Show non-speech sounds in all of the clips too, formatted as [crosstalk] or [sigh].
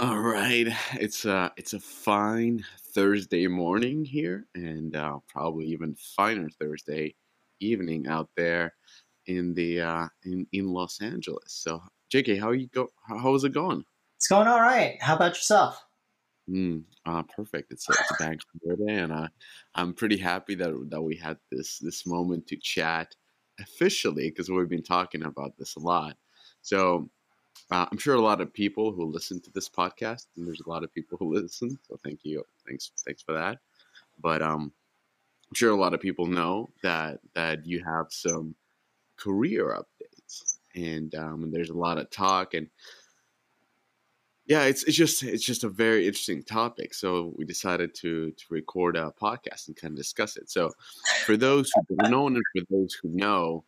All right, it's a it's a fine Thursday morning here, and uh, probably even finer Thursday evening out there in the uh, in in Los Angeles. So, JK, how you go? How, how is it going? It's going all right. How about yourself? Mm, uh, perfect. It's a, it's a bank holiday, and uh, I'm pretty happy that that we had this this moment to chat officially because we've been talking about this a lot. So uh, I'm sure a lot of people who listen to this podcast, and there's a lot of people who listen. So thank you, thanks, thanks for that. But um, I'm sure a lot of people know that that you have some career updates, and um, and there's a lot of talk and yeah, it's it's just it's just a very interesting topic. So we decided to to record a podcast and kind of discuss it. So for those who don't know and for those who know,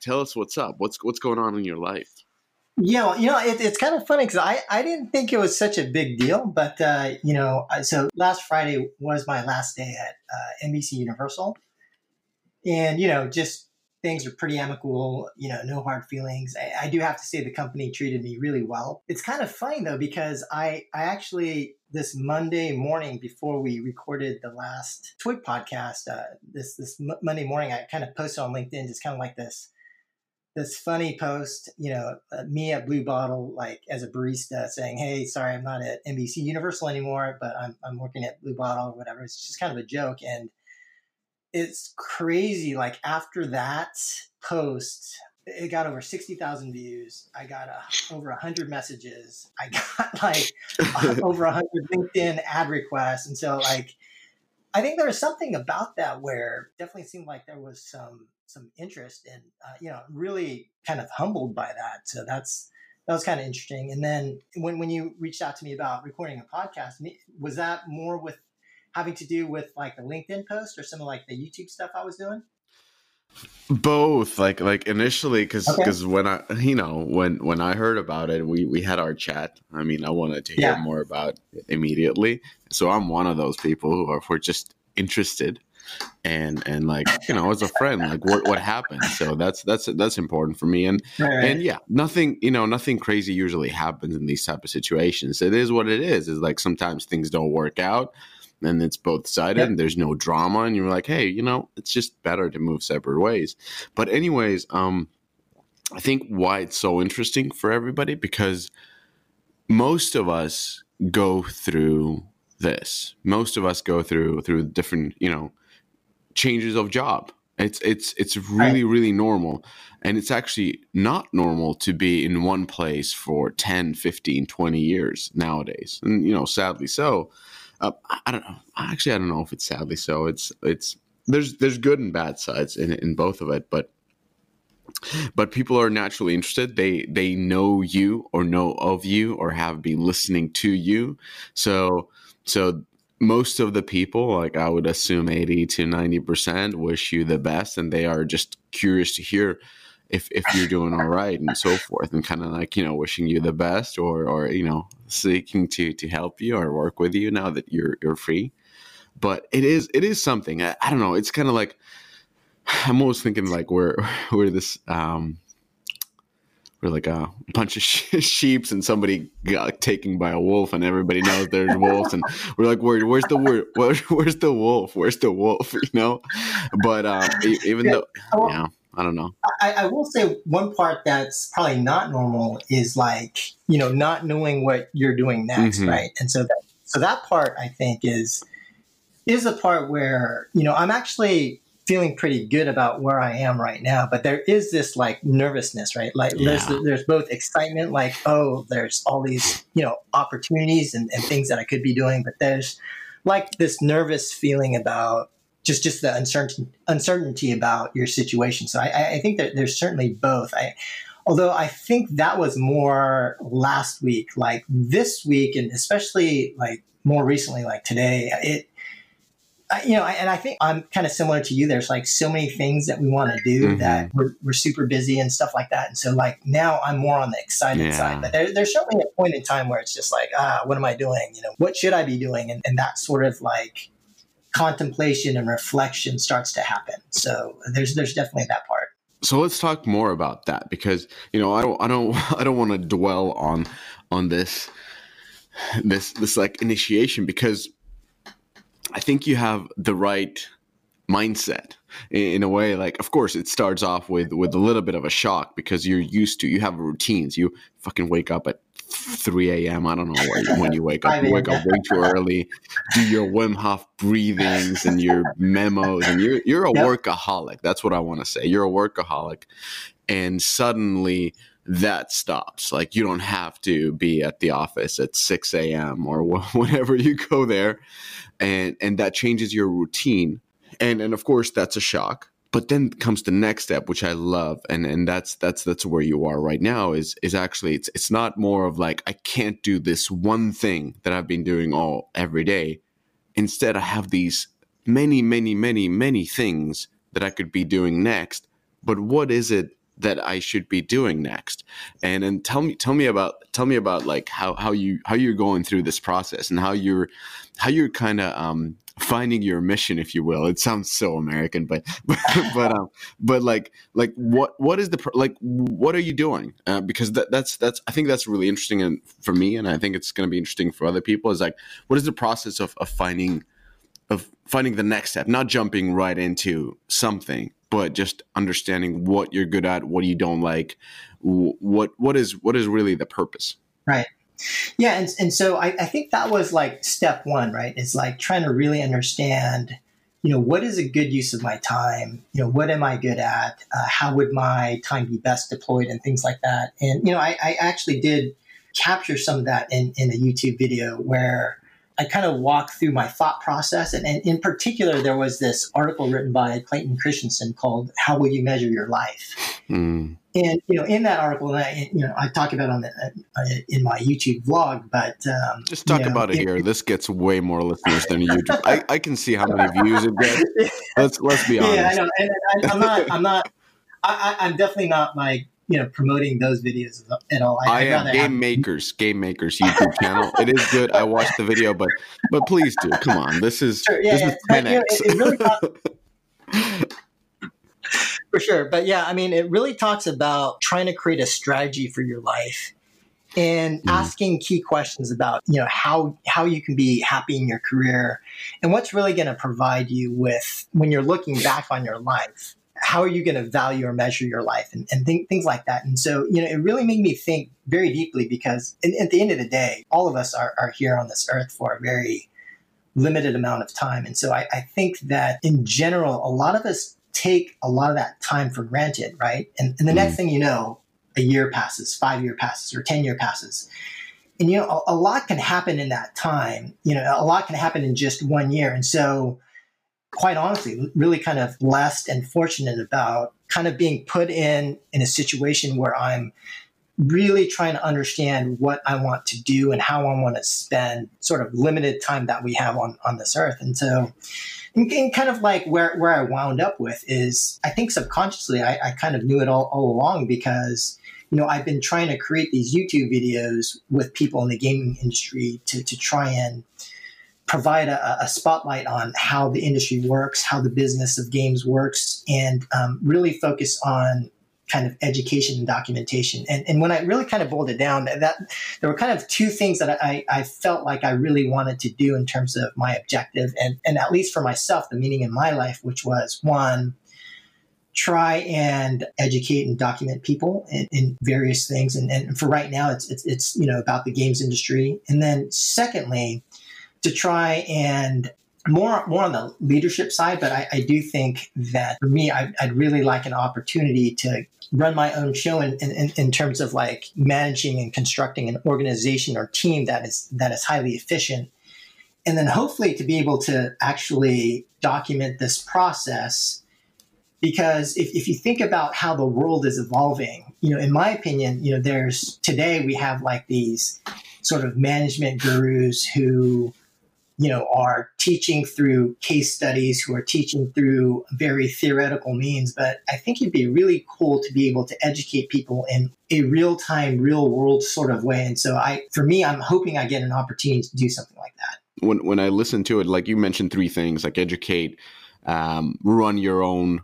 tell us what's up. What's what's going on in your life? Yeah, well, you know, it, it's kind of funny because I, I didn't think it was such a big deal, but uh, you know, so last Friday was my last day at uh, NBC Universal, and you know, just things are pretty amicable. You know, no hard feelings. I, I do have to say the company treated me really well. It's kind of funny though because I I actually this Monday morning before we recorded the last Twig podcast, uh, this this Monday morning I kind of posted on LinkedIn just kind of like this this funny post, you know, uh, me at Blue Bottle, like as a barista saying, Hey, sorry, I'm not at NBC Universal anymore, but I'm, I'm working at Blue Bottle or whatever. It's just kind of a joke. And it's crazy. Like after that post, it got over 60,000 views. I got uh, over 100 messages. I got [laughs] like [laughs] over 100 LinkedIn ad requests. And so, like, I think there was something about that where definitely seemed like there was some some interest and uh, you know really kind of humbled by that so that's that was kind of interesting and then when, when you reached out to me about recording a podcast was that more with having to do with like the linkedin post or some of like the youtube stuff i was doing? Both like like initially because because okay. when i you know when when i heard about it we we had our chat. I mean i wanted to hear yeah. more about it immediately. So i'm one of those people who are are just interested and and like you know as a friend like what what happened? So that's that's that's important for me. And right. and yeah nothing you know nothing crazy usually happens in these type of situations. It is what it is. Is like sometimes things don't work out and it's both sided yep. and there's no drama and you're like hey you know it's just better to move separate ways but anyways um i think why it's so interesting for everybody because most of us go through this most of us go through through different you know changes of job. It's it's it's really really normal and it's actually not normal to be in one place for 10, 15, 20 years nowadays. And you know, sadly so. Uh, I don't know. Actually, I don't know if it's sadly so. It's it's there's there's good and bad sides in in both of it, but but people are naturally interested they they know you or know of you or have been listening to you so so most of the people, like I would assume 80 to 90%, wish you the best and they are just curious to hear if, if you're doing all right and so forth and kind of like, you know, wishing you the best or, or, you know, seeking to, to help you or work with you now that you're, you're free. But it is, it is something, I, I don't know. It's kind of like, [sighs] I'm always thinking like we're, [laughs] we're this, um, we're like a bunch of [laughs] sheeps and somebody got taken by a wolf and everybody knows there's wolves and we're like where, where's the word where, [laughs] where's the wolf where's the wolf you know but um, even yeah. though yeah I don't know. I, I, will say one part that's probably not normal is like you know not knowing what you're doing next, mm-hmm. right? And so that, so that part I think is is a part where you know I'm actually feeling pretty good about where I am right now. But there is this like nervousness, right? Like yeah. there's there's both excitement, like oh, there's all these you know opportunities and, and things that I could be doing, but there's like this nervous feeling about just just the uncertainty uncertainty about your situation. So I, I think that there's certainly both. I although I think that was more last week. Like this week, and especially like more recently, like today, it you know, and I think I'm kind of similar to you. There's like so many things that we want to do mm-hmm. that we're, we're super busy and stuff like that. And so, like, now I'm more on the excited yeah. side. But there, there's certainly a point in time where it's just like, ah, what am I doing? You know, what should I be doing? And, and that sort of like contemplation and reflection starts to happen. So there's there's definitely that part. So let's talk more about that because you know I don't I don't [laughs] I don't want to dwell on on this this this like initiation because I think you have the right mindset in, a way like of course it starts off with with a little bit of a shock because you're used to you have routines you fucking wake up at 3 a.m. I don't know when, when you [laughs] wake up. You wake up way too early, do your Wim Hof breathings and your memos, and you're you're a yep. workaholic. That's what I want to say. You're a workaholic, and suddenly that stops. Like you don't have to be at the office at 6 a.m. or [laughs] whenever you go there, and and that changes your routine. And and of course that's a shock but then comes the next step which i love and and that's that's that's where you are right now is is actually it's it's not more of like i can't do this one thing that i've been doing all every day. Instead i have these many many many many things that i could be doing next but what is it that i should be doing next? And and tell me tell me about tell me about like how how you how you're going through this process and how you're how you're kind of um finding your mission if you will. It sounds so american but [laughs] but but um but like like what what is the like what are you doing? Uh, because that, that's that's i think that's really interesting and for me and i think it's going to be interesting for other people is like what is the process of, of finding of finding the next step? Not jumping right into something but just understanding what you're good at what you don't like what what is what is really the purpose? Right yeah, and, and so I, I think that was like step one, right? It's like trying to really understand, you know, what is a good use of my time? You know, what am I good at? Uh, how would my time be best deployed and things like that? And, you know, I, I actually did capture some of that in, in a YouTube video where I kind of walk through my thought process. And, and, in particular, there was this article written by Clayton Christensen called How Will You Measure Your Life? Mm. And, you know, in that article, I, you know, I talk about on the, uh, in my YouTube vlog, but. Um, Just talk you know, about it, it here. This gets way more listeners than YouTube. I, I can see how many views it gets. [laughs] Let's, let's be honest. Yeah, I know. And I, I'm not, I'm not, I, I'm definitely not like you know promoting those videos at all. I, I am Game have... Makers, Game Makers YouTube channel. It is good. I watched the video, but but please do. Come on, this is sure, yeah, this yeah. is ten x. You know, really for sure, but yeah, I mean, it really talks about trying to create a strategy for your life and mm. asking key questions about you know how how you can be happy in your career and what's really going to provide you with when you're looking back on your life how are you going to value or measure your life and, and th- things like that. And so, you know, it really made me think very deeply because in, at the end of the day, all of us are, are here on this earth for a very limited amount of time. And so I, I think that in general, a lot of us take a lot of that time for granted, right? And, and the mm next thing you know, a year passes, five year passes, or 10 year passes. And, you know, a, a lot can happen in that time. You know, a lot can happen in just one year. And so, quite honestly, really kind of blessed and fortunate about kind of being put in in a situation where I'm really trying to understand what I want to do and how I want to spend sort of limited time that we have on, on this earth. And so, and, kind of like where, where I wound up with is I think subconsciously I, I kind of knew it all, all along because, you know, I've been trying to create these YouTube videos with people in the gaming industry to, to try and provide a, a, spotlight on how the industry works, how the business of games works, and um, really focus on kind of education and documentation. And, and when I really kind of boiled it down, that, that there were kind of two things that I, I felt like I really wanted to do in terms of my objective, and, and at least for myself, the meaning in my life, which was one, try and educate and document people in, in various things. And, and for right now, it's, it's, it's, you know, about the games industry. And then secondly, to try and more more on the leadership side, but I, I do think that for me, I, would really like an opportunity to run my own show in, in, in, terms of like managing and constructing an organization or team that is that is highly efficient, and then hopefully to be able to actually document this process. Because if, if you think about how the world is evolving, you know, in my opinion, you know, there's today we have like these sort of management gurus who you know, are teaching through case studies, who are teaching through very theoretical means. But I think it'd be really cool to be able to educate people in a real time, real world sort of way. And so I, for me, I'm hoping I get an opportunity to do something like that. when when I listen to it, like you mentioned three things, like educate, um, run your own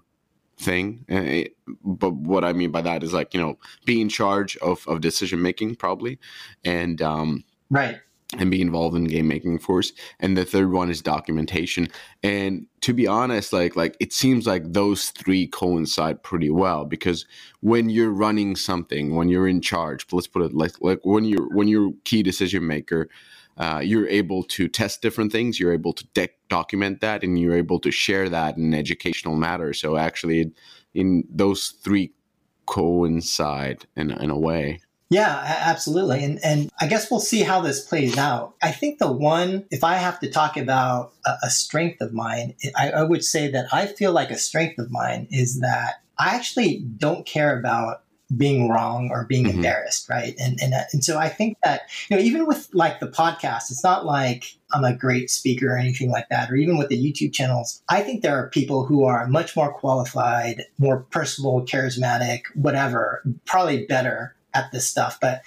thing. Eh, but what I mean by that is like you know be in charge of of decision making probably, and um, right and be involved in game making force. And the third one is documentation. And to be honest like like it seems like those three coincide pretty well because when you're running something when you're in charge let's put it like like when you're when you're key decision maker uh, you're able to test different things you're able to de- document that and you're able to share that in educational matter. So actually in those three coincide in, in a way yeah, absolutely. And and I guess we'll see how this plays out. I think the one, if I have to talk about a, a strength of mine, I, I would say that I feel like a strength of mine is that I actually don't care about being wrong or being mm-hmm. embarrassed, right? And, and and so I think that you know even with like the podcast, it's not like I'm a great speaker or anything like that, or even with the YouTube channels. I think there are people who are much more qualified, more personable, charismatic, whatever, probably better at this stuff. But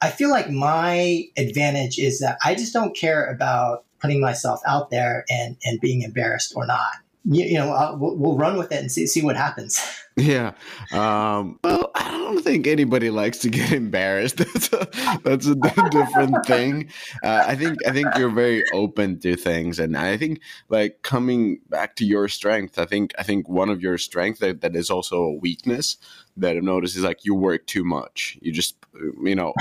I feel like my advantage is that I just don't care about putting myself out there and and being embarrassed or not you, you know, uh, we'll, we'll, run with it and see, see what happens. [laughs] Yeah. Um, well, I don't think anybody likes to get [laughs] embarrassed. [laughs] That's a, that's a different thing. Uh, I think, I think you're very open to things. And I think like coming back to your strength, I think, I think one of your strengths that, that is also a weakness that I've noticed is like you work too much. You just, you know,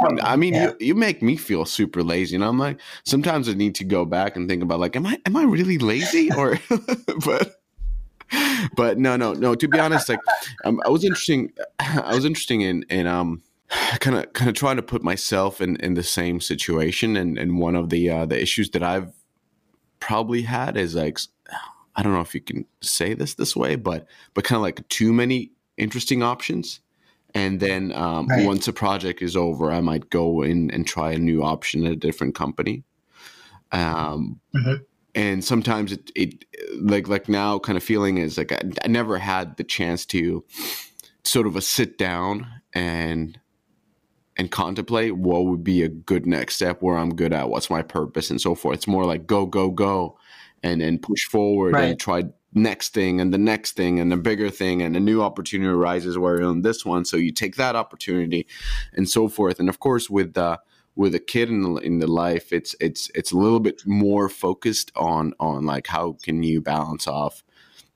I mean, yeah. you, you make me feel super lazy, and I'm like, sometimes I need to go back and think about like, am I am I really lazy [laughs] or, but, but no, no, no. To be honest, like, um, I was interesting. I was interesting in in um, kind of kind of trying to put myself in in the same situation, and and one of the uh, the issues that I've probably had is like, I don't know if you can say this this way, but but kind of like too many interesting options and then um, right. once a project is over i might go in and try a new option at a different company um, mm-hmm. and sometimes it, it like like now kind of feeling is like I, I, never had the chance to sort of a sit down and and contemplate what would be a good next step where i'm good at what's my purpose and so forth it's more like go go go and and push forward right. and try next thing and the next thing and the bigger thing and a new opportunity arises where you're on this one. So you take that opportunity and so forth. And of course with the with a kid in the, in the life it's it's it's a little bit more focused on on like how can you balance off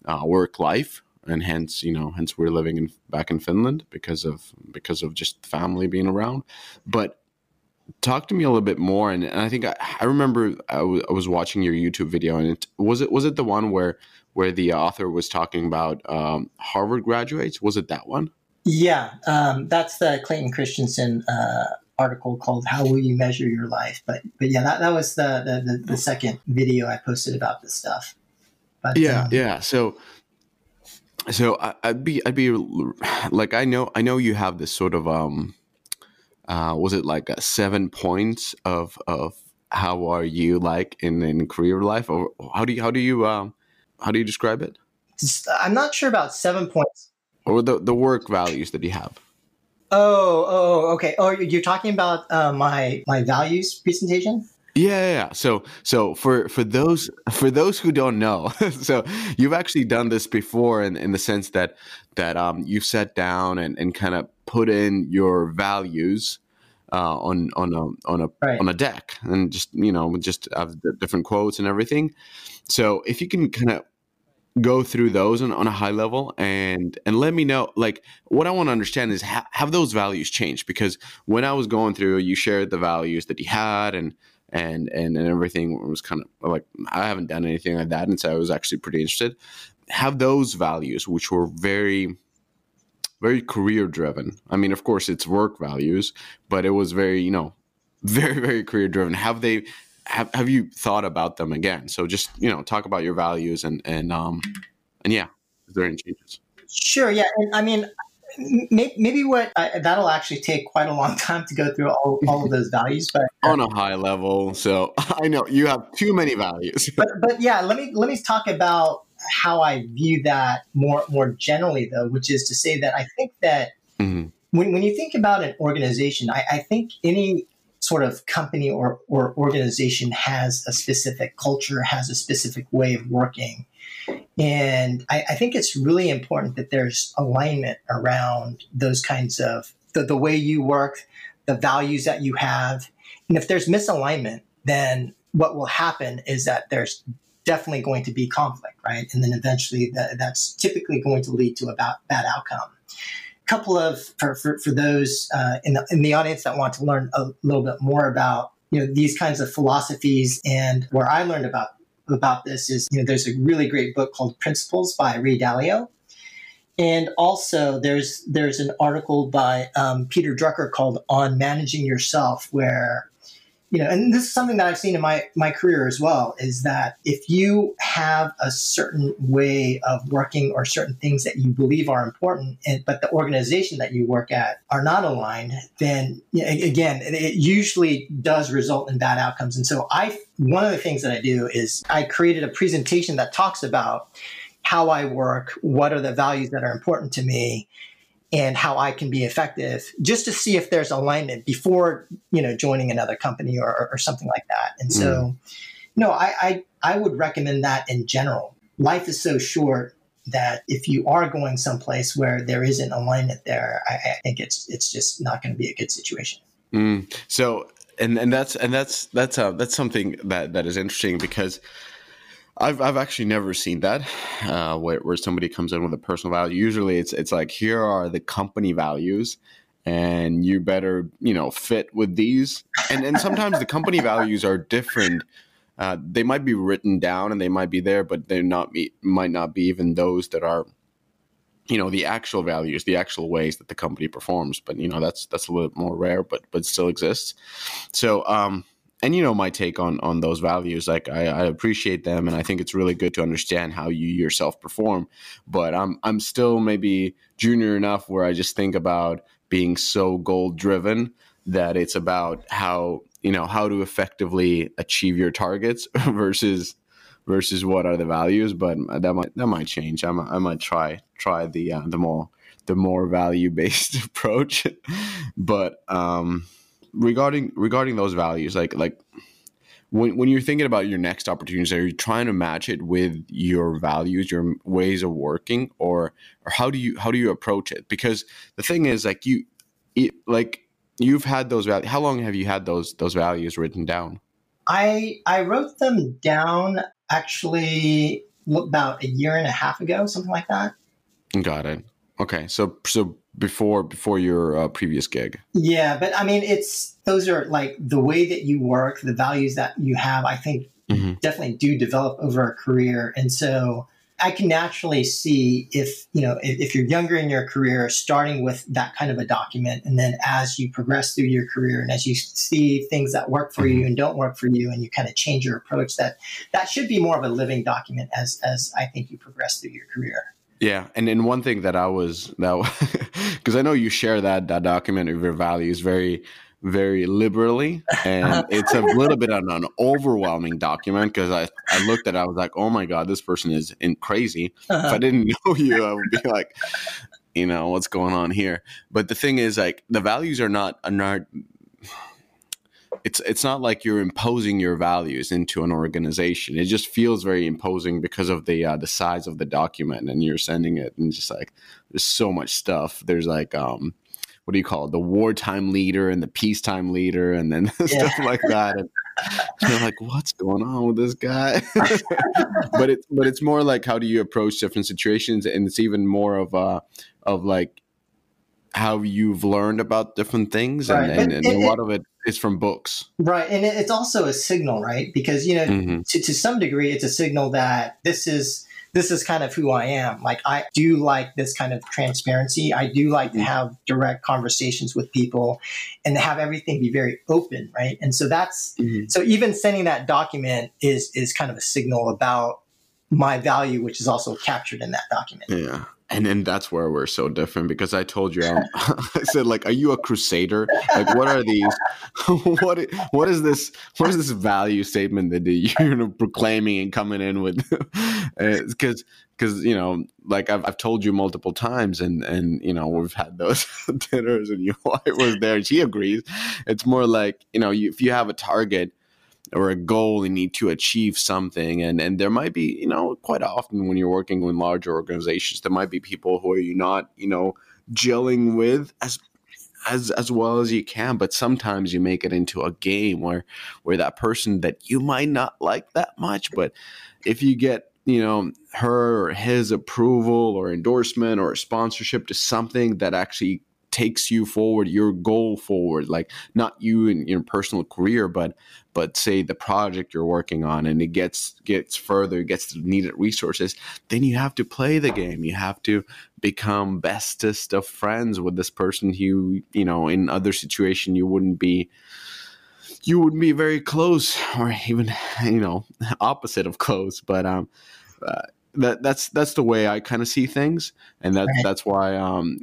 uh, work life and hence you know hence we're living in back in Finland because of because of just family being around. But talk to me a little bit more and, and I think I, I remember I, w- I was watching your YouTube video and it was it was it the one where where the author was talking about um, Harvard graduates. Was it that one? Yeah, um, that's the Clayton Christensen uh, article called "How Will You Measure Your Life." But but yeah, that, that was the, the, the, the second video I posted about this stuff. But, yeah, um, yeah. So so I, would be I'd be like I know I know you have this sort of um uh was it like seven points of of how are you like in in career life or how do you how do you um how do you describe it? I'm not sure about seven points. Or the, the work values that you have. Oh, oh, okay. Oh, you're talking about uh, my my values presentation. Yeah, yeah. So, so for for those for those who don't know, [laughs] so you've actually done this before, in, in the sense that that um, you've sat down and, and kind of put in your values uh, on on a on a right. on a deck, and just you know just have the different quotes and everything. So, if you can kind of go through those on, on, a high level and and let me know like what i want to understand is ha- have those values changed? Because when i was going through you shared the values that you had and and and, and everything was kind of like i haven't done anything like that and so i was actually pretty interested. Have those values which were very very career driven i mean of course it's work values but it was very you know [laughs] very very career driven have they have have you thought about them again? So just you know, talk about your values and and um and yeah, is there any changes? Sure. Yeah. And I mean, maybe what uh, that'll actually take quite a long [laughs] time to go through all, all of those values but uh, on a high level so [laughs] i know you have too many values but but yeah let me let me talk about how i view that more more generally though which is to say that i think that mm-hmm. when, when you think about an organization I, I think any sort of company or, or organization has a specific culture, has a specific way of working. And I, I think it's really important that there's alignment around those kinds of the, the way you work, the values that you have. And if there's misalignment, then what will happen is that there's definitely going to be conflict, right? And then eventually that, that's typically going to lead to a bad, bad outcome. Couple of, for, for, for those uh, in, the, in the audience that want to learn a little bit more about, you know, these kinds of philosophies and where I learned about, about this is, you know, there's a really great book called Principles by Ray Dalio. And also, there's there's an article by um, Peter Drucker called "On Managing Yourself," where you know, and this is something that I've seen in my my career as well, is that if you have a certain way of working or certain things that you believe are important, and, but the organization that you work at are not aligned, then again, it usually does result in bad outcomes. And so, I one of the things that I do is I created a presentation that talks about how I work, what are the values that are important to me, and how I can be effective, just to see if there's alignment before you know joining another company or, or something like that. And so, mm. no, I, I I would recommend that in general. Life is so short that if you are going someplace where there isn't alignment there, I, I think it's it's just not going to be a good situation. Mm. So, and and that's and that's that's uh, that's something that that is interesting because I've I've actually never seen that uh, where where somebody comes in with a personal value. Usually, it's it's like here are the company values, and you better you know fit with these. And and sometimes the company values are different. Uh, they might be written down and they might be there, but they're not be, might not be even those that are you know the actual values the actual ways that the company performs but you know that's that's a little bit more rare but but still exists so um and you know my take on on those values like I, I, appreciate them and i think it's really good to understand how you yourself perform but i'm i'm still maybe junior enough where i just think about being so goal driven that it's about how you know how to effectively achieve your targets [laughs] versus versus what are the values but that might that might change. I might, I might try try the uh, the more the more value based [laughs] approach but um regarding regarding those values, like like when when you're thinking about your next opportunities, are you trying to match it with your values, your ways of working, or or how do you how do you approach it? Because the thing is, like you, it, like you've had those values. How long have you had those those values written down? I I wrote them down actually about a year and a half ago, something like that. Got it. Okay, so so before before your uh, previous gig. Yeah, but I mean, it's those are like the way that you work, the values that you have. I think mm-hmm. definitely do develop over a career, and so I can naturally see if you know if, if, you're younger in your career, starting with that kind of a document, and then as you progress through your career, and as you see things that work for mm-hmm. you and don't work for you, and you kind of change your approach, that that should be more of a living document as as I think you progress through your career. Yeah, and then one thing that I was that because [laughs] I know you share that that document of your values very very liberally and it's a little bit of an overwhelming document because I, I looked at it i was like oh my god this person is in crazy. Uh-huh. if i didn't [laughs] know you i would be like you know what's going on here? But the thing is like the values are not are not it's it's not like you're imposing your values into an organization. It just feels very imposing because of the uh, the size of the document, and you're sending it, and just like there's so much stuff. There's like um, what do you call it? The wartime leader and the peacetime leader, and then [laughs] yeah. stuff like that. And you're like, what's going on with this guy? [laughs] but it's but it's more like how do you approach different situations, and it's even more of a of like how you've learned about different things right. and, and, and, a lot of it is from books. Right and it's also a signal right? Because you know mm-hmm. to, to some degree it's a signal that this is this is kind of who i am. Like i do like this kind of transparency. I do like to have direct conversations with people and have everything be very open right? And so that's mm-hmm. so even sending that document is is kind of a signal about my value which is also captured in that document. Yeah and then that's where we're so different because I told you um, [laughs] I said like are you a crusader? Like what are these? [laughs] What what is this what is this value statement that [laughs] you're proclaiming and coming in with? Because because you know, like I've, I've told you multiple times, and and you know we've had those dinners, and your wife was there, and she agrees. It's more like you know, you, if you have a target or a goal, you need to achieve something, and and there might be you know quite often when you're working with larger organizations, there might be people who are you not you know gelling with as as as well as you can. But sometimes you make it into a game where where that person that you might not like that much but if you get you know her or his approval or endorsement or sponsorship to something that actually takes you forward your goal forward like not you in your personal career but but say the project you're working on and it gets gets further gets the needed resources then you have to play the game you have to become bestest of friends with this person who you know in other situation you wouldn't be you wouldn't be very close or even you know [laughs] opposite of close but um uh, that that's that's the way I kind of see things, and that right. that's why um,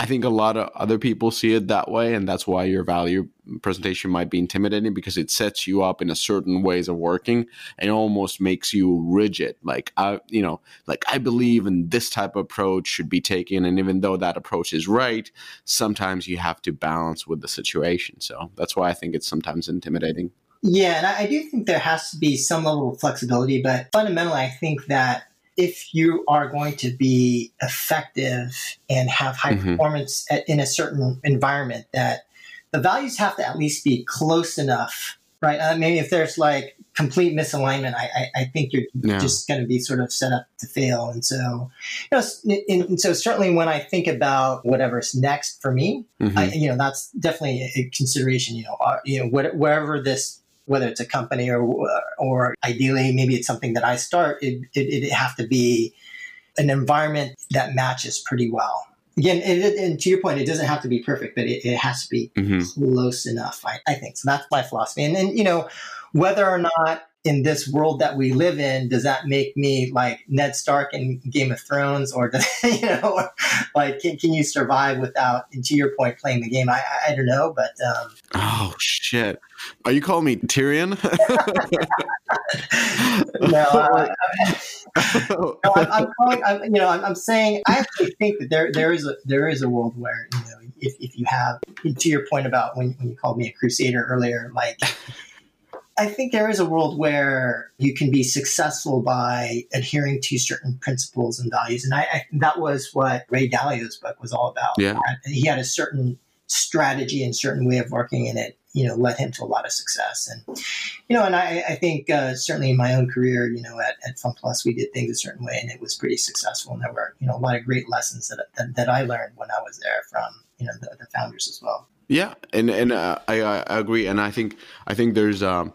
I think a lot of other people see it that way, and that's why your value presentation might be intimidating because it sets you up in a certain ways of working and almost makes you rigid. Like I, you know, like I believe in this type of approach should be taken, and even though that approach is right, sometimes you have to balance with the situation. So that's why I think it's sometimes intimidating. Yeah, and I do think there has to be some level of flexibility, but fundamentally, I think that if you are going to be effective and have high mm-hmm. performance at, in a certain environment, that the values have to at least be close enough, right? I mean, if there's like complete misalignment, I, I, I think you're yeah. just going to be sort of set up to fail. And so, you know, and, so certainly when I think about whatever's next for me, mm-hmm. I, you know, that's definitely a consideration. You know, uh, you know, wherever this whether it's a company or or ideally maybe it's something that I start, it it, it have to be an environment that matches pretty well. Again, it, and to your point, it doesn't have to be perfect, but it, it has to be mm-hmm. close enough. I, I think so. That's my philosophy, and then you know whether or not in this world that we live in, does that make me like Ned Stark in Game of Thrones, or does, [laughs] you know, like can, can you survive without? And to your point, playing the game, I I, I don't know, but um, oh shit, are you calling me Tyrion? [laughs] no, [laughs] uh, no, I'm, I'm calling. I'm, you know, I'm, I'm saying I actually think that there there is a there is a world where you know if, if you have to your point about when when you called me a crusader earlier, like I think there is a world where you can be successful by adhering to certain principles and values. And I, I that was what Ray Dalio's book was all about. Yeah. He had a certain strategy and certain way of working in it, you know, led him to a lot of success. And, you know, and I, I think uh, certainly in my own career, you know, at, at FunPlus, we did things a certain way and it was pretty successful. And there were, you know, a lot of great lessons that, that, that I learned when I was there from, you know, the, the founders as well. Yeah, and and uh, I I agree, and I think I think there's um,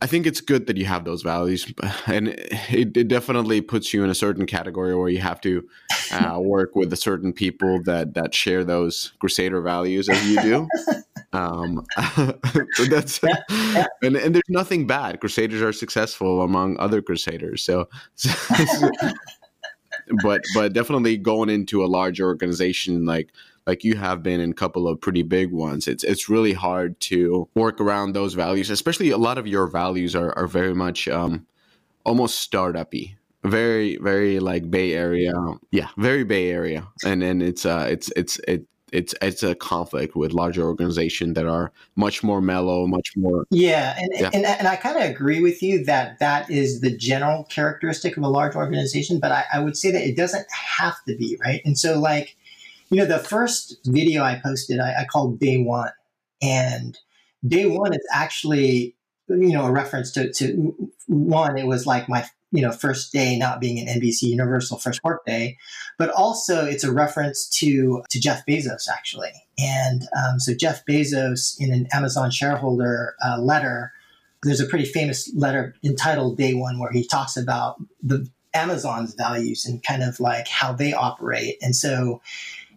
I think it's good that you have those values, and it, it definitely puts you in a certain category where you have to uh, [laughs] work with a certain people that that share those Crusader values as you do. um, [laughs] that's yeah, [laughs] yeah. and and there's nothing bad. Crusaders are successful among other Crusaders, so. but but definitely going into a large organization like like you have been in a couple of pretty big ones, it's it's really hard to work around those values. Especially a lot of your values are are very much um, almost startupy very very like bay area yeah very bay area and then it's uh it's it's it it's it's a conflict with larger organizations that are much more mellow, much more. Yeah, and yeah. and, and I kind of agree with you that that is the general characteristic of a large organization, but I, I, would say that it doesn't have to be right. And so, like, you know, the first video I posted, I, I called Day One, and Day One is actually you know a reference to to one. It was like my you know first day not being an NBC Universal first work day, but also it's a reference to to Jeff Bezos actually. And um, so Jeff Bezos in an Amazon shareholder uh, letter, there's a pretty famous letter entitled Day One where he talks about the Amazon's values and kind of like how they operate. And so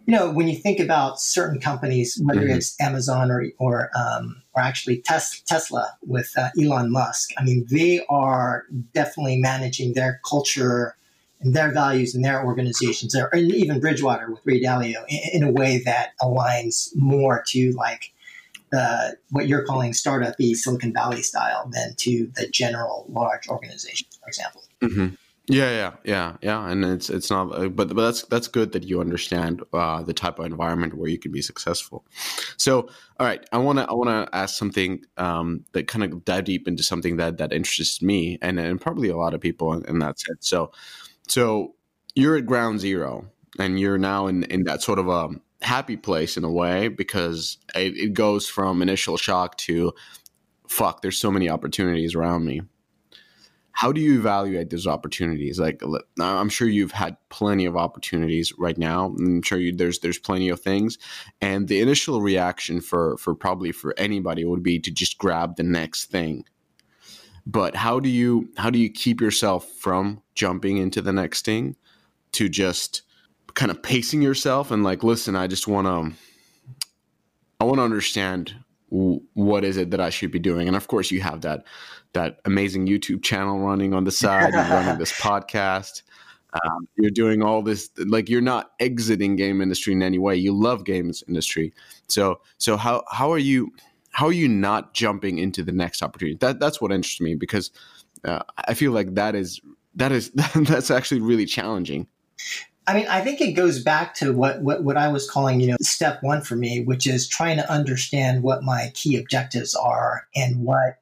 you know, when you think about certain companies, whether mm-hmm. it's Amazon or or um, or actually tes- Tesla with uh, Elon Musk, I mean, they are definitely managing their culture and their values and their organizations, or and even Bridgewater with Ray Dalio, in, in a way that aligns more to like the what you're calling startup y Silicon Valley style than to the general large organization, for example. Mm-hmm. Yeah, yeah, yeah, yeah, and it's it's not, uh, but but that's that's good that you understand uh, the type of environment where you can be successful. So, all right, I want to I want to ask something um, that kind of dive deep into something that that interests me and and probably a lot of people in, in that sense. So, so you're at ground zero, and you're now in in that sort of a happy place in a way because it, it goes from initial shock to fuck. There's so many opportunities around me how do you evaluate those opportunities? Like i'm sure you've had plenty of opportunities right now. I'm sure you, there's there's plenty of things. And the initial reaction for for probably for anybody would be to just grab the next thing. But how do you how do you keep yourself from jumping into the next thing to just kind of pacing yourself and like listen i just want to i want to understand what is it that i should be doing and of course you have that that amazing YouTube channel running on the side. You're running this [laughs] podcast. Um, you're doing all this like you're not exiting game industry in any way. You love games industry. So so how how are you how are you not jumping into the next opportunity? That that's what interests me because uh, I feel like that is that is [laughs] that's actually really challenging. I mean, I think it goes back to what, what, what I was calling, you know, step one for me, which is trying to understand what my key objectives are and what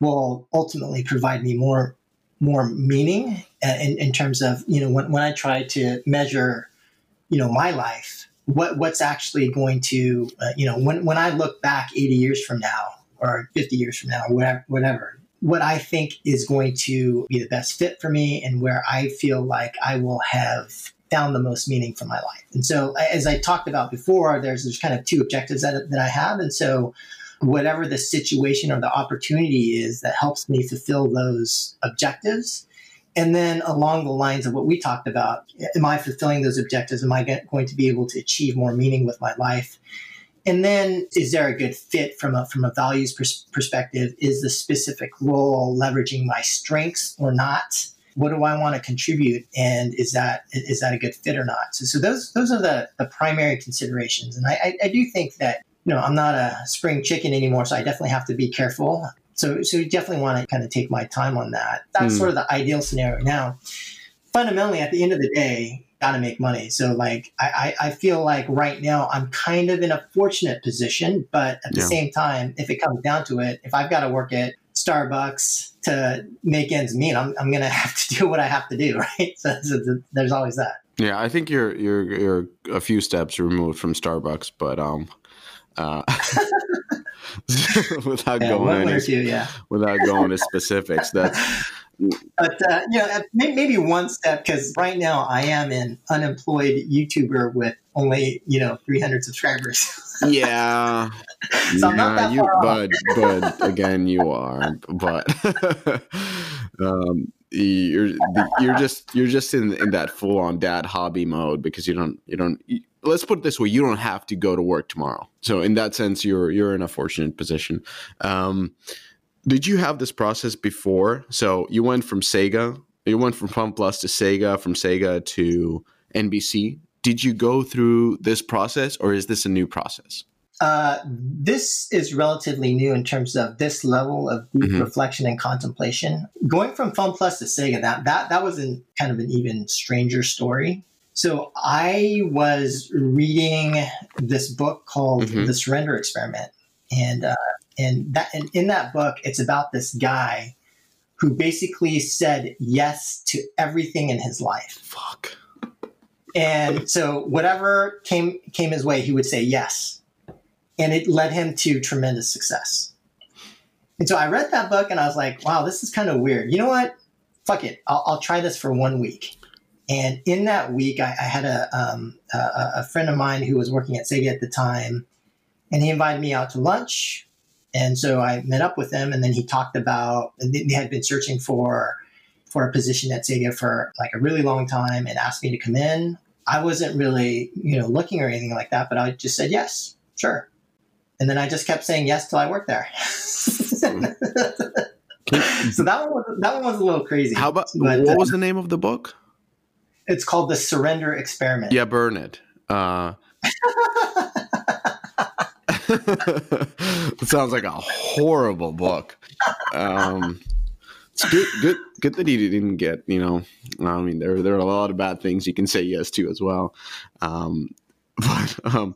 will ultimately provide me more more meaning uh, in, in terms of you know when, when I try to measure you know my life what what's actually going to uh, you know when, when I look back 80 years from now or 50 years from now or whatever whatever what I think is going to be the best fit for me and where I feel like I will have found the most meaning for my life. And so as I talked about before there's there's kind of two objectives that, that I have and so whatever the situation or the opportunity is that helps me fulfill those objectives. And then along the lines of what we talked about, am I fulfilling those objectives? Am I going to be able to achieve more meaning with my life? And then is there a good fit from a, from a values pers- perspective? Is the specific role leveraging my strengths or not? What do I want to contribute? And is that is that a good fit or not? So, so those those are the, the primary considerations. And I, I, I do think that you know, I'm not a spring chicken anymore, so I definitely have to be careful. So, so you definitely want to kind of take my time on that. That's mm. sort of the ideal scenario. Now, fundamentally, at the end of the day, got to make money. So, like, I, I feel like right now I'm kind of in a fortunate position, but at the yeah. same time, if it comes down to it, if I've got to work at Starbucks to make ends meet, I'm, I'm going [laughs] to have to do what I have to do, right? [laughs] So, so there's always that. Yeah, I think you're you're you're a few steps removed from Starbucks, but um, uh, [laughs] without yeah, going any, two, yeah. without going to specifics. That's but uh, you know maybe one step because right now I am an unemployed YouTuber with only you know 300 subscribers. [laughs] yeah, so yeah, you, but but again, you are. But [laughs] um, you're you're just you're just in in that full on dad hobby mode because you don't you don't let's put it this way: you don't have to go to work tomorrow. So in that sense, you're you're in a fortunate position. Um, did you have this process before? So you went from Sega, you went from FunPlus to Sega, from Sega to NBC. Did you go through this process, or is this a new process? Uh, this is relatively new in terms of this level of deep mm-hmm. reflection and contemplation. Going from FunPlus to Sega, that that that was in kind of an even stranger story. So I was reading this book called mm-hmm. The Surrender Experiment, and uh, and that and in that book, it's about this guy who basically said yes to everything in his life. Fuck. And so whatever came came his way, he would say yes, and it led him to tremendous success. And so I read that book, and I was like, "Wow, this is kind of weird." You know what? Fuck it. I'll, I'll try this for one week. And in that week, I, I had a, um, a, a friend of mine who was working at Sega at the time, and he invited me out to lunch. And so I met up with him, and then he talked about they had been searching for for a position at Sega for like a really long time, and asked me to come in. I wasn't really you know looking or anything like that, but I just said yes, sure. And then I just kept saying yes till I worked there. [laughs] so that one was, that one was a little crazy. How about but, what was uh, the name of the book? It's called the Surrender Experiment. Yeah, burn it. Uh, [laughs] it [laughs] sounds like a horrible book. Um, it's good, good, good that he didn't get. You know, I mean, there there are a lot of bad things you can say yes to as well. Um, [laughs] but um,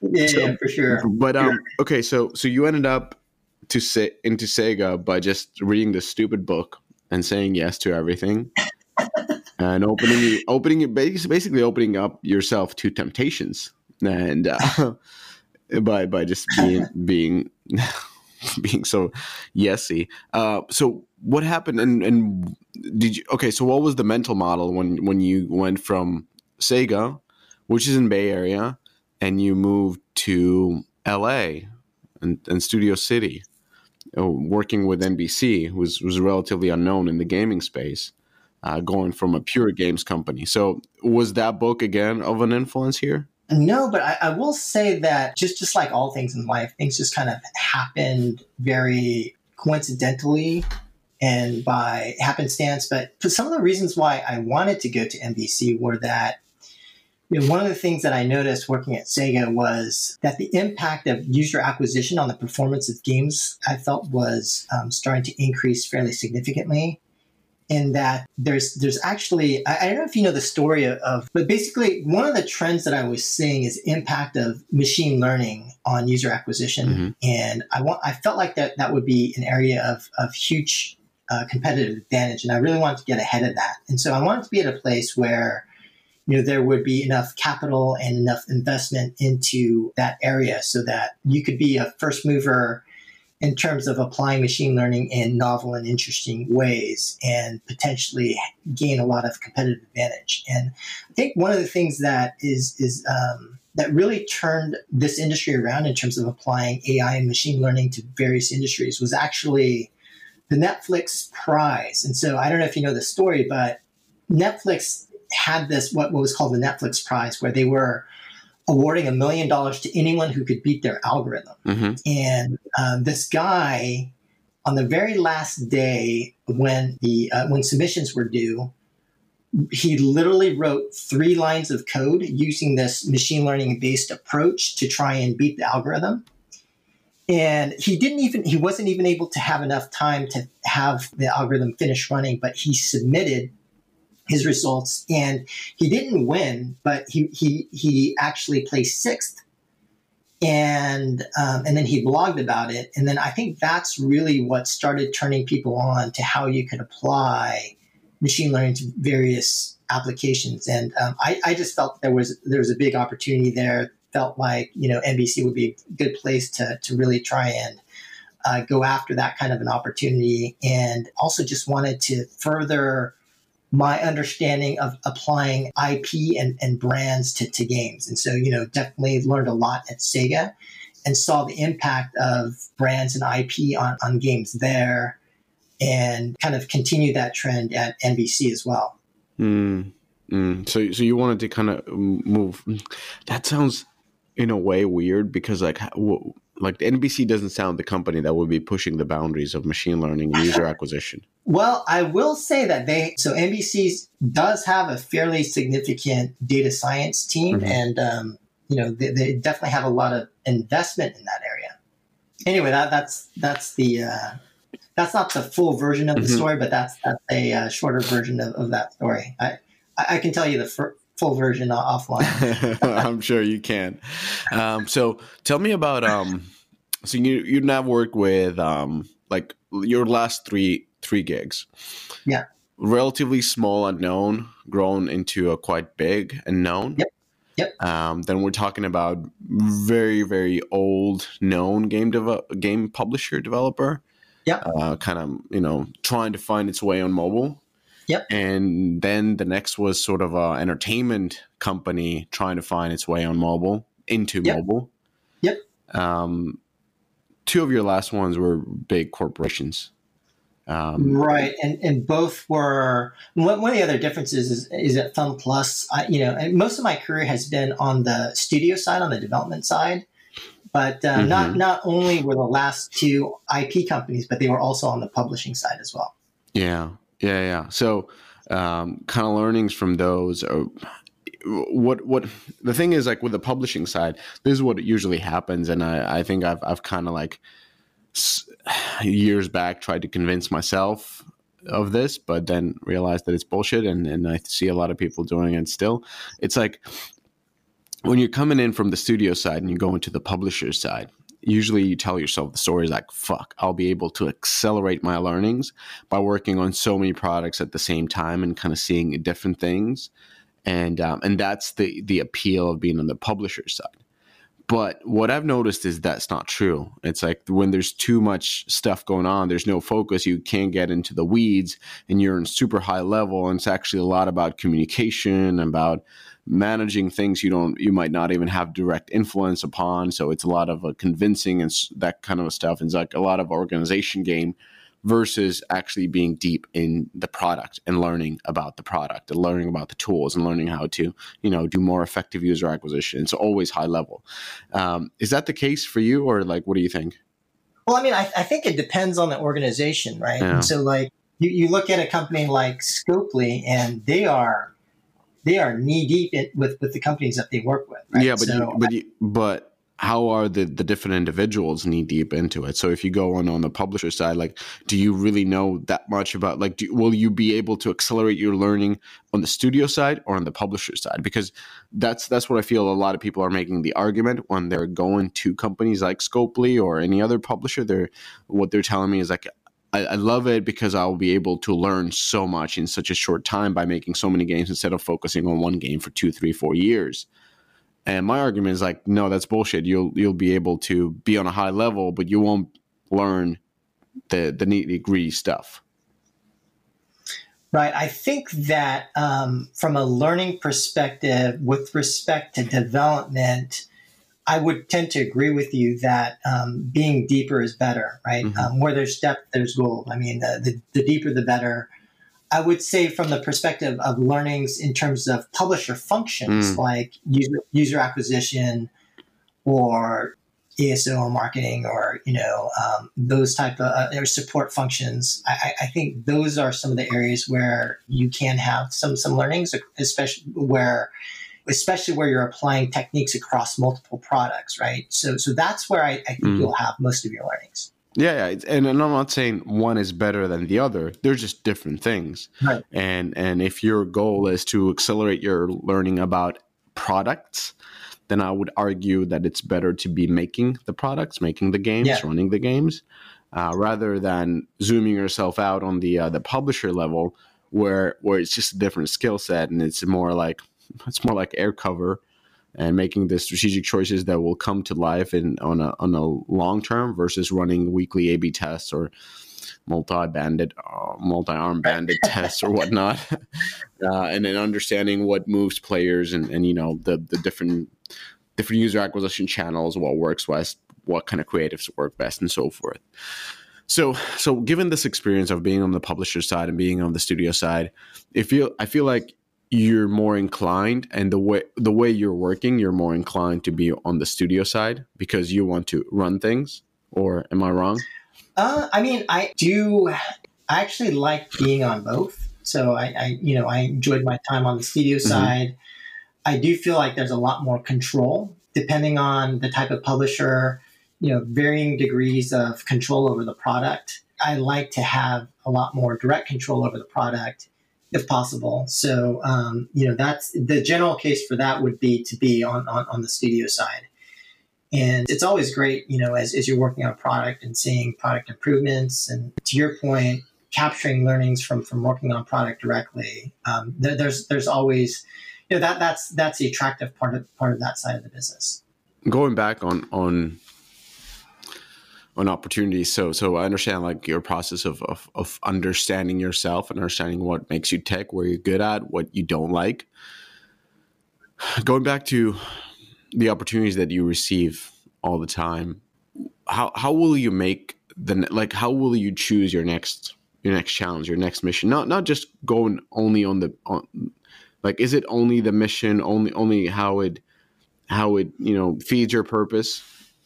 yeah, so, yeah, for sure. But um, okay, so so you ended up to say into Sega by just reading this stupid book and saying yes to everything. [laughs] and opening opening it basically opening up yourself to temptations and uh, by by just being [laughs] being [laughs] being so yesy. Uh, so what happened and and did you okay? So what was the mental model when when you went from Sega, which is in Bay Area, and you moved to L.A. and, and Studio City, uh, working with NBC was was relatively unknown in the gaming space. Uh, going from a pure games company. So, was that book again of an influence here? No, but I, I, will say that just just like all things in life, things just kind of happened very coincidentally and by happenstance. But some of the reasons why I wanted to go to NBC were that you know, one of the things that I noticed working at Sega was that the impact of user acquisition on the performance of games I felt was um, starting to increase fairly significantly in that there's there's actually I, I, don't know if you know the story of, of, but basically one of the trends that I was seeing is impact of machine learning on user acquisition, mm-hmm. and I want I felt like that that would be an area of of huge uh, competitive advantage, and I really wanted to get ahead of that, and so I wanted to be at a place where you know there would be enough capital and enough investment into that area so that you could be a first mover in terms of applying machine learning in novel and interesting ways and potentially gain a lot of competitive advantage. And I think one of the things that is is um, that really turned this industry around in terms of applying AI and machine learning to various industries was actually the Netflix prize. And so I don't know if you know the story, but Netflix had this what, what was called the Netflix prize, where they were awarding a million dollars to anyone who could beat their algorithm. Mm-hmm. And um, this guy, on the very last day when the uh, when submissions were due, he literally wrote three lines of code using this machine learning based approach to try and beat the algorithm. And he didn't even he wasn't even able to have enough time to have the algorithm finish running, but he submitted his results, and he didn't win, but he he he actually placed sixth, and um, and then he blogged about it, and then I think that's really what started turning people on to how you could apply machine learning to various applications, and um, I, I just felt there was there was a big opportunity there. Felt like you know NBC would be a good place to to really try and uh, go after that kind of an opportunity, and also just wanted to further my understanding of applying IP and, and brands to, to games. And so, you know, definitely learned a lot at Sega and saw the impact of brands and IP on, on games there and kind of continue that trend at NBC as well. Mm, mm. So, so you wanted to kind of move. That sounds in a way weird because like like NBC doesn't sound the company that would be pushing the boundaries of machine learning and user acquisition. [laughs] Well, I will say that they so NBC does have a fairly significant data science team, mm-hmm. and um, you know they, they, definitely have a lot of investment in that area. Anyway, that that's that's the uh, that's not the full version of the mm-hmm. story, but that's that's a uh, shorter version of, of that story. I I can tell you the fir- full version offline. [laughs] I'm sure you can. Um, so tell me about um, so you you now work with um, like your last three three gigs. Yeah. Relatively small unknown, grown into a quite big and known. Yep. Yep. Um, then we're talking about very very old known game dev- game publisher developer. Yeah. Uh, kind of you know trying to find its way on mobile. Yep. And then the next was sort of a entertainment company trying to find its way on mobile into yep. mobile. Yep. Um, two of your last ones were big corporations. Um, right, and and both were one, one of the other differences is is at Fun Plus. I, you know, and most of my career has been on the studio side, on the development side. But uh, mm-hmm. not not only were the last two IP companies, but they were also on the publishing side as well. Yeah, yeah, yeah. So, um, kind of learnings from those. Are, what what the thing is like with the publishing side, this is what usually happens, and I I think I've I've kind of like years back tried to convince myself of this, but then realized that it's bullshit, and and I see a lot of people doing it still. It's like when you're coming in from the studio side and you go into the publisher side, usually you tell yourself the story is like, fuck, I'll be able to accelerate my learnings by working on so many products at the same time and kind of seeing different things. And um, and that's the the appeal of being on the publisher side. But what I've noticed is that's not true. It's like when there's too much stuff going on, there's no focus, you can't get into the weeds and you're in super high level. And it's actually a lot about communication, about managing things you don't you might not even have direct influence upon. So it's a lot of uh, convincing and that kind of stuff. And it's like a lot of organization game versus actually being deep in the product and learning about the product and learning about the tools and learning how to you know do more effective user acquisition. It's always high level. Um, is that the case for you or like what do you think? Well i mean i, I think it depends on the organization right? Yeah. so like you, you look at a company like scopely and they are they are knee deep in, with with the companies that they work with. Right? Yeah, but so you, but you, but how are the the different individuals knee deep into it? So if you go on on the publisher side, like, do you really know that much about like? Do, will you be able to accelerate your learning on the studio side or on the publisher side? Because that's that's what I feel a lot of people are making the argument when they're going to companies like Scopely or any other publisher. They're what they're telling me is like I, I, love it because I'll be able to learn so much in such a short time by making so many games instead of focusing on one game for two, three, four years. And my argument is like, no, that's bullshit. You'll you'll be able to be on a high level, but you won't learn the the nitty gritty stuff. Right. I think that um, from a learning perspective, with respect to development, I would tend to agree with you that um, being deeper is better, right? Mm-hmm. Um, where there's depth, there's gold. I mean, the, the, the, deeper, the better. I would say, from the perspective of learnings in terms of publisher functions mm. like user, user acquisition or ASO marketing or you know um, those type of uh, support functions. I, I, think those are some of the areas where you can have some some learnings, especially where especially where you're applying techniques across multiple products, right? So, so that's where I, I think mm. you'll have most of your learnings. Yeah, yeah, and, I'm not saying one is better than the other. They're just different things. Right. And and if your goal is to accelerate your learning about products, then I would argue that it's better to be making the products, making the games, yeah. running the games, uh, rather than zooming yourself out on the uh, the publisher level, where where it's just a different skill set and it's more like it's more like air cover and making the strategic choices that will come to life in on a on a long term versus running weekly A/B tests or multi-bandit, uh, multi-arm bandit [laughs] tests or whatnot, [laughs] uh, and then understanding what moves players and and you know the the different different user acquisition channels, what works best, what kind of creatives work best, and so forth. So, so given this experience of being on the publisher side and being on the studio side, I feel I feel like you're more inclined and the way the way you're working you're more inclined to be on the studio side because you want to run things or am i wrong? Uh, i mean i do i actually like being on both. So I, I you know i enjoyed my time on the studio mm-hmm. side. I do feel like there's a lot more control depending on the type of publisher you know varying degrees of control over the product. I like to have a lot more direct control over the product if possible. So, um, you know, that's the general case for that would be to be on, on, on, the studio side. And it's always great, you know, as, as you're working on a product and seeing product improvements. And to your point, capturing learnings from, from working on product directly. Um, there, there's, there's always, you know, that, that's, that's the attractive part of, part of that side of the business. Going back on, on on opportunities. So so I understand like your process of, of of understanding yourself and understanding what makes you tick, where you're good at, what you don't like. Going back to the opportunities that you receive all the time, how how will you make the like how will you choose your next your next challenge, your next mission? Not not just going only on the on like is it only the mission, only only how it how it, you know, feeds your purpose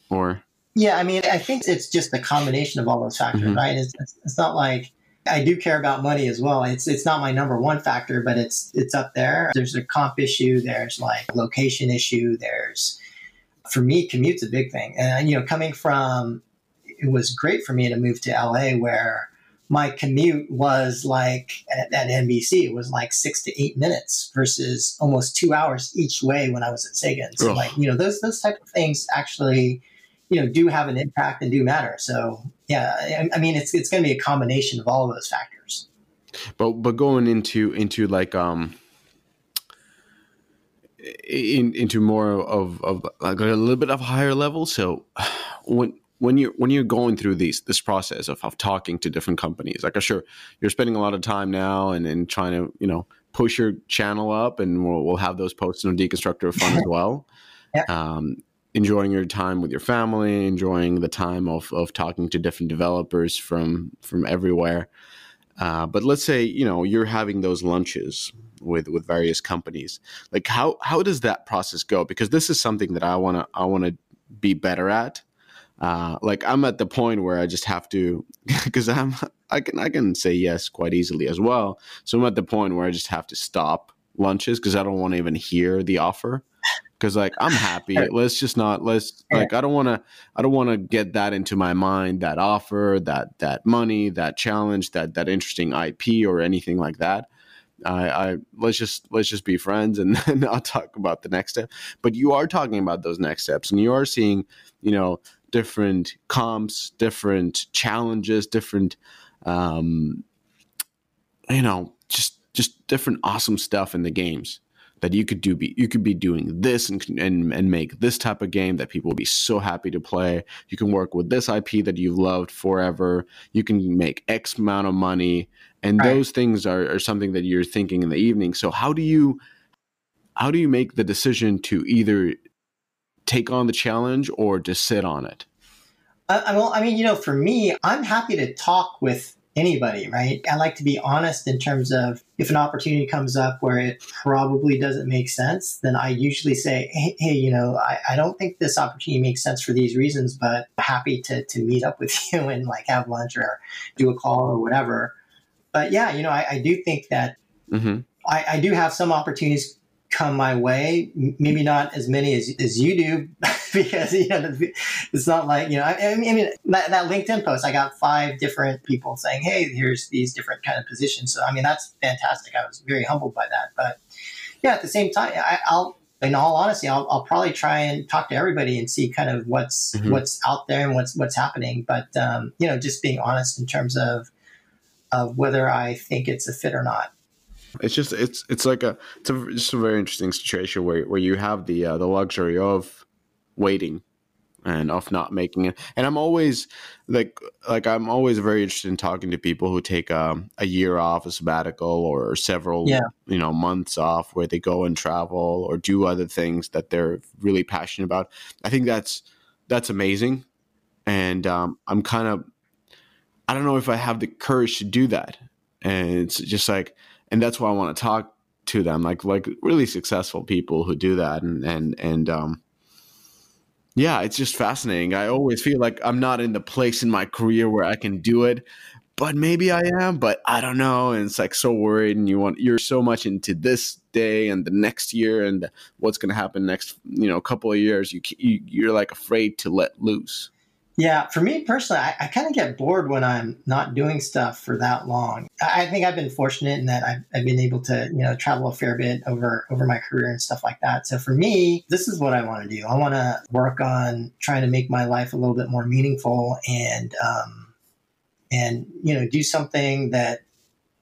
or yeah, I mean, I think it's just the combination of all those factors, mm-hmm. right? It's, it's, it's, not like I do care about money as well. It's it's not my number one factor, but it's it's up there. There's a comp issue. There's like location issue. There's for me, commute's a big thing, and you know, coming from it was great for me to move to LA where my commute was like at, at, NBC, it was like six to eight minutes versus almost two hours each way when I was at Sega. So, Ugh. like you know, those those type of things actually, you know, do have an impact and do matter. So, yeah, I, I mean, it's it's going to be a combination of all of those factors. But but going into into like um. In, into more of, of like a little bit of a higher level. So when when you're when you're going through these this process of, of talking to different companies like I'm sure you're spending a lot of time now and, and trying to you know push your channel up and we'll, we'll have those posts on deconstructor of fun as [laughs] well yeah. um, enjoying your time with your family enjoying the time of, of talking to different developers from from everywhere uh, but let's say you know you're having those lunches with with various companies like how how does that process go because this is something that i want to i want to be better at uh, like I'm at the point where I just have to [laughs] because I'm I can I can say yes quite easily as well. So I'm at the point where I just have to stop lunches because I don't want to even hear the offer. Because like I'm happy. Let's just not let's like I don't want to I don't want to get that into my mind that offer that that money that challenge that that interesting IP or anything like that. I, I let's just let's just be friends and [laughs] then I'll talk about the next step. But you are talking about those next steps and you are seeing you know different comps, different challenges, different, um, you know, just just different awesome stuff in the games that you could do. Be you could be doing this and and and make this type of game that people will be so happy to play. You can work with this IP that you've loved forever. You can make X amount of money, and right. those things are, are something that you're thinking in the evening. So how do you how do you make the decision to either take on the challenge or to sit on it? I, well, I mean, you know, for me, I'm happy to talk with anybody, right? I like to be honest in terms of if an opportunity comes up where it probably doesn't make sense, then I usually say, hey, hey you know, I, I, don't think this opportunity makes sense for these reasons, but happy to, to meet up with [laughs] you and like have lunch or do a call or whatever. But yeah, you know, I, I do think that mm-hmm. I, I do have some opportunities come my way. Maybe not as many as, as you do, [laughs] because you know it's not like you know. I, I mean, that, that, LinkedIn post, I got five different people saying, "Hey, here's these different kind of positions." So I mean, that's fantastic. I was very humbled by that. But yeah, at the same time, I, will in all honesty, I'll, I'll, probably try and talk to everybody and see kind of what's mm-hmm. what's out there and what's what's happening. But um, you know, just being honest in terms of of whether I think it's a fit or not. It's just it's it's like a it's a, just a very interesting situation where where you have the uh, the luxury of waiting and of not making it. And I'm always like like I'm always very interested in talking to people who take um, a year off, a sabbatical, or several yeah. you know months off where they go and travel or do other things that they're really passionate about. I think that's that's amazing, and um, I'm kind of I don't know if I have the courage to do that. And it's just like and that's why I want to talk to them, like like really successful people who do that, and and and um, yeah, it's just fascinating. I always feel like I'm not in the place in my career where I can do it, but maybe I am, but I don't know. And it's like so worried, and you want you're so much into this day and the next year and what's going to happen next, you know, a couple of years. You, you you're like afraid to let loose. Yeah, for me personally, I, I kind of get bored when I'm not doing stuff for that long. I, I think I've been fortunate in that I've, I've, been able to, you know, travel a fair bit over over my career and stuff like that. So for me, this is what I want to do. I want to work on trying to make my life a little bit more meaningful and um, and you know do something that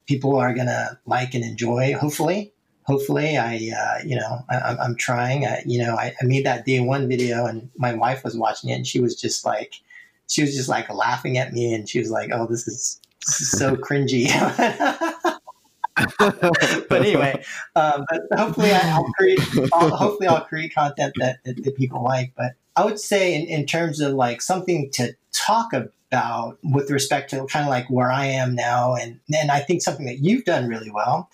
people are gonna like and enjoy. Hopefully, hopefully I, uh, you know, I, am trying. I, you know, I, I, made that day one video and my wife was watching it and she was just like, she was just like laughing at me and she was like, "Oh, this is, this is so cringy." [laughs] but anyway, um, but hopefully I, will create. I'll, hopefully, I'll create content that, that, that, people like. But I would say, in, in terms of like something to talk about with respect to kind of like where I am now, and and I think something that you've done really well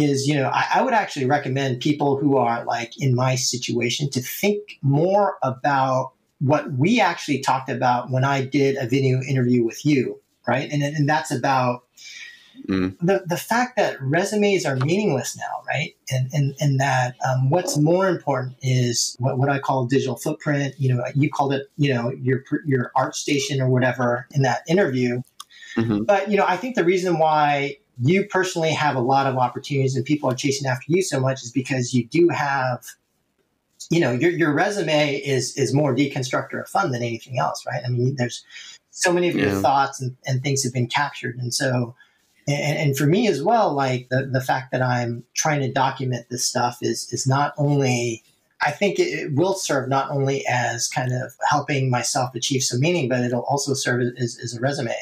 is you know I, I, would actually recommend people who are like in my situation to think more about what we actually talked about when I did a video interview with you, right? And, and that's about mm. the, the fact that resumes are meaningless now, right? And, and, and that um, what's more important is what, what I call digital footprint. You know, you called it, you know, your, your art station or whatever in that interview. Mm-hmm. But you know, I think the reason why you personally have a lot of opportunities and people are chasing after you so much is because you do have you know your, your resume is is more deconstructor of fun than anything else right? I mean there's so many of yeah. your thoughts and, and things have been captured. And so and, and for me as well like the, the fact that i'm trying to document this stuff is is not only i think it, it will serve not only as kind of helping myself achieve some meaning but it'll also serve as, as a resume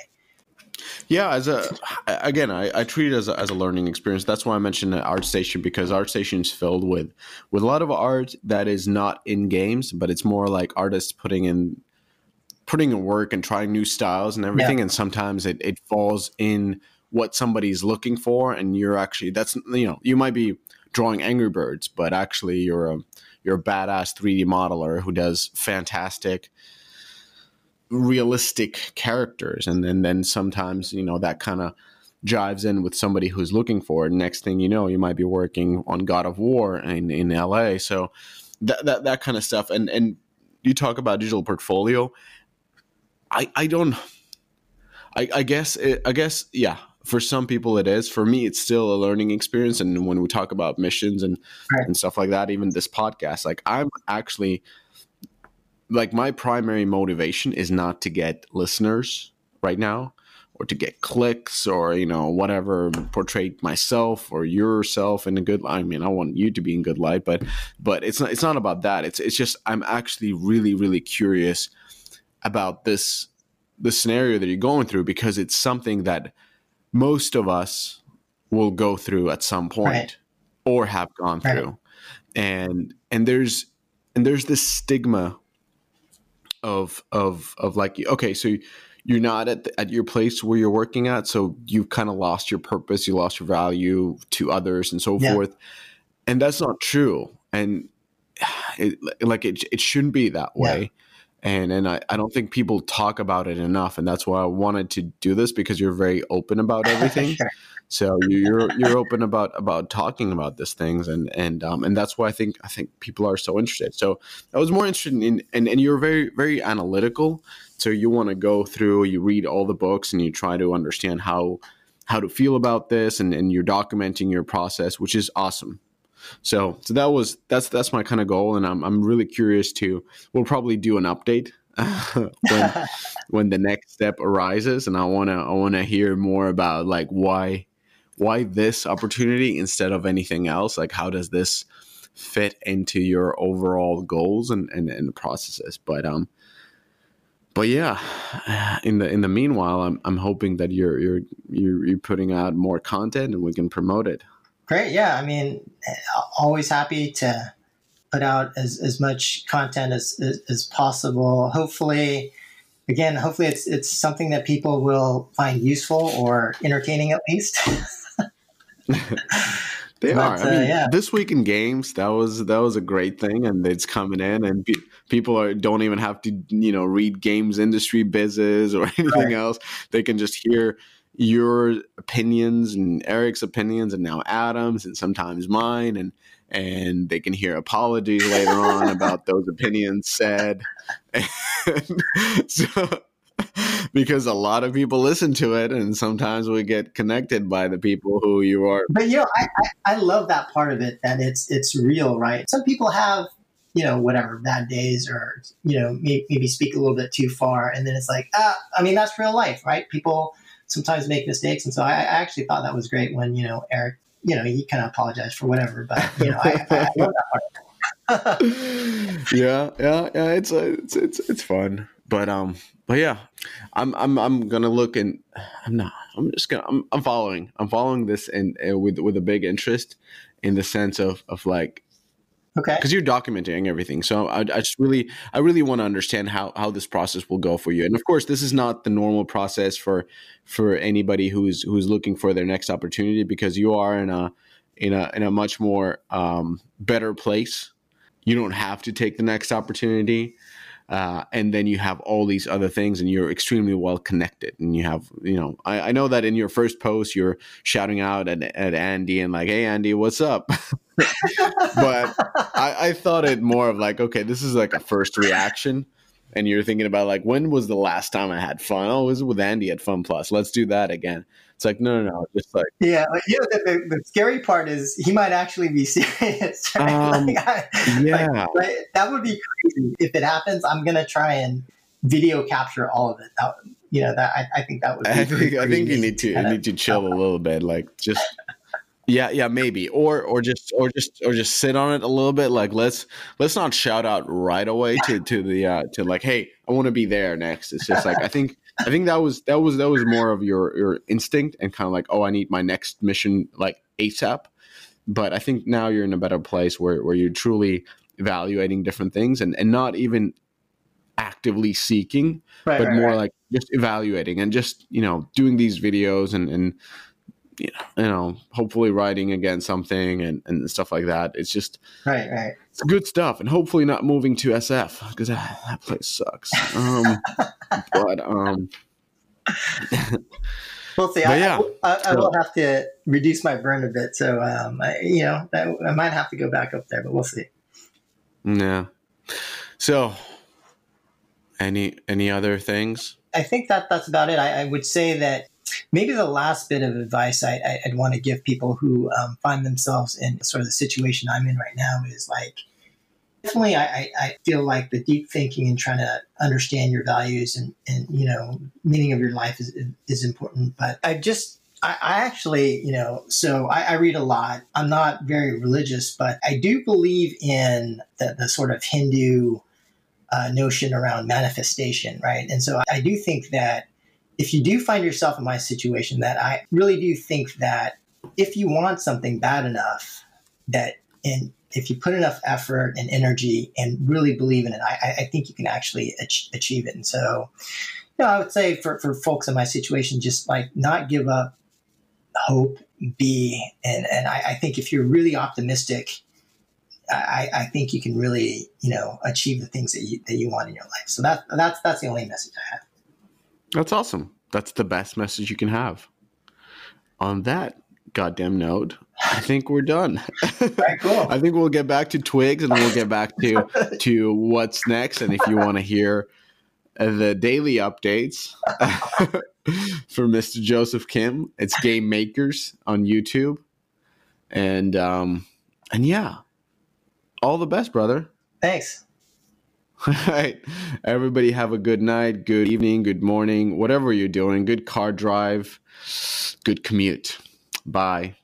yeah, as a again, I, I treat it as a, as a learning experience. That's why I mentioned ArtStation because ArtStation is filled with with a lot of art that is not in games, but it's more like artists putting in putting in work and trying new styles and everything. Yeah. And sometimes it, it falls in what somebody's looking for, and you're actually that's you know you might be drawing Angry Birds, but actually you're a you're a badass 3D modeler who does fantastic realistic characters and then then sometimes you know that kind of jives in with somebody who's looking for it. Next thing you know you might be working on god of war in, in la so that, that that kind of stuff. And and you talk about digital portfolio. I i don't i i guess it, i guess yeah for some people it is. For me it's still a learning experience. And when we talk about missions and right. and stuff like that even this podcast like i'm actually like my primary motivation is not to get listeners right now or to get clicks or you know whatever portray myself or yourself in a good light. I mean I want you to be in good light but but it's not it's not about that it's it's just I'm actually really really curious about this the scenario that you're going through because it's something that most of us will go through at some point right. or have gone right. through and and there's and there's this stigma of of of like okay so you're not at the, at your place where you're working at so you've kind of lost your purpose you lost your value to others and so yeah. forth and that's not true and [sighs] it, like it, it shouldn't be that way yeah and and I, I don't think people talk about it enough and that's why i wanted to do this because you're very open about [laughs] everything sure. So you're you're open about about talking about these things and and um and that's why i think i think people are so interested so i was more interested in and and you're very very analytical so you want to go through you read all the books and you try to understand how how to feel about this and and you're documenting your process which is awesome so so that was that's that's my kind of goal, and I'm I'm really curious to. We'll probably do an update [laughs] when [laughs] when the next step arises, and I wanna I wanna hear more about like why why this opportunity instead of anything else. Like how does this fit into your overall goals and and, and processes? But um but yeah, in the in the meanwhile, I'm I'm hoping that you're you're you're, putting out more content and we can promote it. Great. Yeah. I mean, always happy to put out as, as much content as, as, as possible. Hopefully, again, hopefully it's, it's something that people will find useful or entertaining at least. [laughs] [laughs] They but, are. I mean, uh, yeah. this week in games, that was that was a great thing, and it's coming in, and pe- people are don't even have to you know read games industry business or [laughs] anything right. else. They can just hear your opinions and Eric's opinions and now Adam's and sometimes mine and and they can hear apologies later on about [laughs] those opinions said. so [laughs] because a lot of people listen to it and sometimes we get connected by the people who you are but you know I, I, I love that part of it that it's it's real right some people have you know whatever bad days or you know maybe, maybe speak a little bit too far and then it's like ah, i mean that's real life right people sometimes make mistakes. And so I, I actually thought that was great when, you know, Eric, you know, he kind of apologized for whatever, but, you know, I, I love that part. [laughs] [laughs] yeah, yeah, yeah. It's, uh, it's, it's, it's fun. But, um, but yeah, I'm, I'm, I'm going to look and I'm not, I'm just gonna, I'm, I'm following, I'm following this and uh, with, with a big interest in the sense of, of like, Okay. Because you're documenting everything, so I, I, just really, I really want to understand how how this process will go for you. And of course, this is not the normal process for for anybody who's who's looking for their next opportunity because you are in a in a in a much more um, better place. You don't have to take the next opportunity. Uh, and then you have all these other things and you're extremely well connected and you have you know I, I know that in your first post you're shouting out at, at andy and like hey andy what's up [laughs] but I, I, thought it more of like okay this is like a first reaction and you're thinking about like when was the last time I had fun? Oh, it was with Andy at Fun Plus. Let's do that again. It's like no, no, no. Just like yeah, like, you know, the, the, the, scary part is he might actually be [laughs] serious. Right? Um, like, I, yeah, like, that would be crazy if it happens. I'm gonna try and video capture all of it. That, you know, that I, I think that would. I think I think you need to you need to chill a little bit. Like just yeah, yeah, maybe, or or just or just or just sit on it a little bit. Like let's let's not shout out right away to to the uh, to like, hey, I want to be there next. It's just like I think I think that was that was that was more of your your instinct and kind of like, oh, I need my next mission like ASAP. But I think now you're in a better place where where you're truly evaluating different things and and not even actively seeking, right, but right, more right. like just evaluating and just you know doing these videos and and you know, hopefully writing again something and, and stuff like that. It's just right, right. It's good stuff, and hopefully not moving to SF because that, that, place sucks. Um, [laughs] but um, we'll see. I, yeah. I, I, will have to reduce my burn a bit, so um, I, you know, I, I might have to go back up there, but we'll see. Yeah. So, any any other things? I think that that's about it. I, I would say that maybe the last bit of advice I, would want to give people who um, find themselves in sort of the situation I'm in right now is like, definitely I, I, feel like the deep thinking and trying to understand your values and, and you know, meaning of your life is, is important. But I just, I, I actually, you know, so I, I, read a lot. I'm not very religious, but I do believe in the, the sort of Hindu uh, notion around manifestation, right? And so I do think that if you do find yourself in my situation, that I really do think that if you want something bad enough, that and if you put enough effort and energy and really believe in it, I, I think you can actually ach- achieve it. And so, you know, I would say for, for folks in my situation, just like not give up hope, be, and, and I, I think if you're really optimistic, I, I, think you can really, you know, achieve the things that you, that you want in your life. So that, that's, that's the only message I have. That's awesome. That's the best message you can have. On that goddamn note, I think we're done. Right, cool. [laughs] I think we'll get back to twigs and we'll get back to [laughs] to what's next. And if you want to hear the daily updates [laughs] for Mr. Joseph Kim, it's Game Makers on YouTube. And um and yeah. All the best, brother. Thanks. All [laughs] right. Everybody have a good night, good evening, good morning, whatever you're doing. Good car drive, good commute. Bye.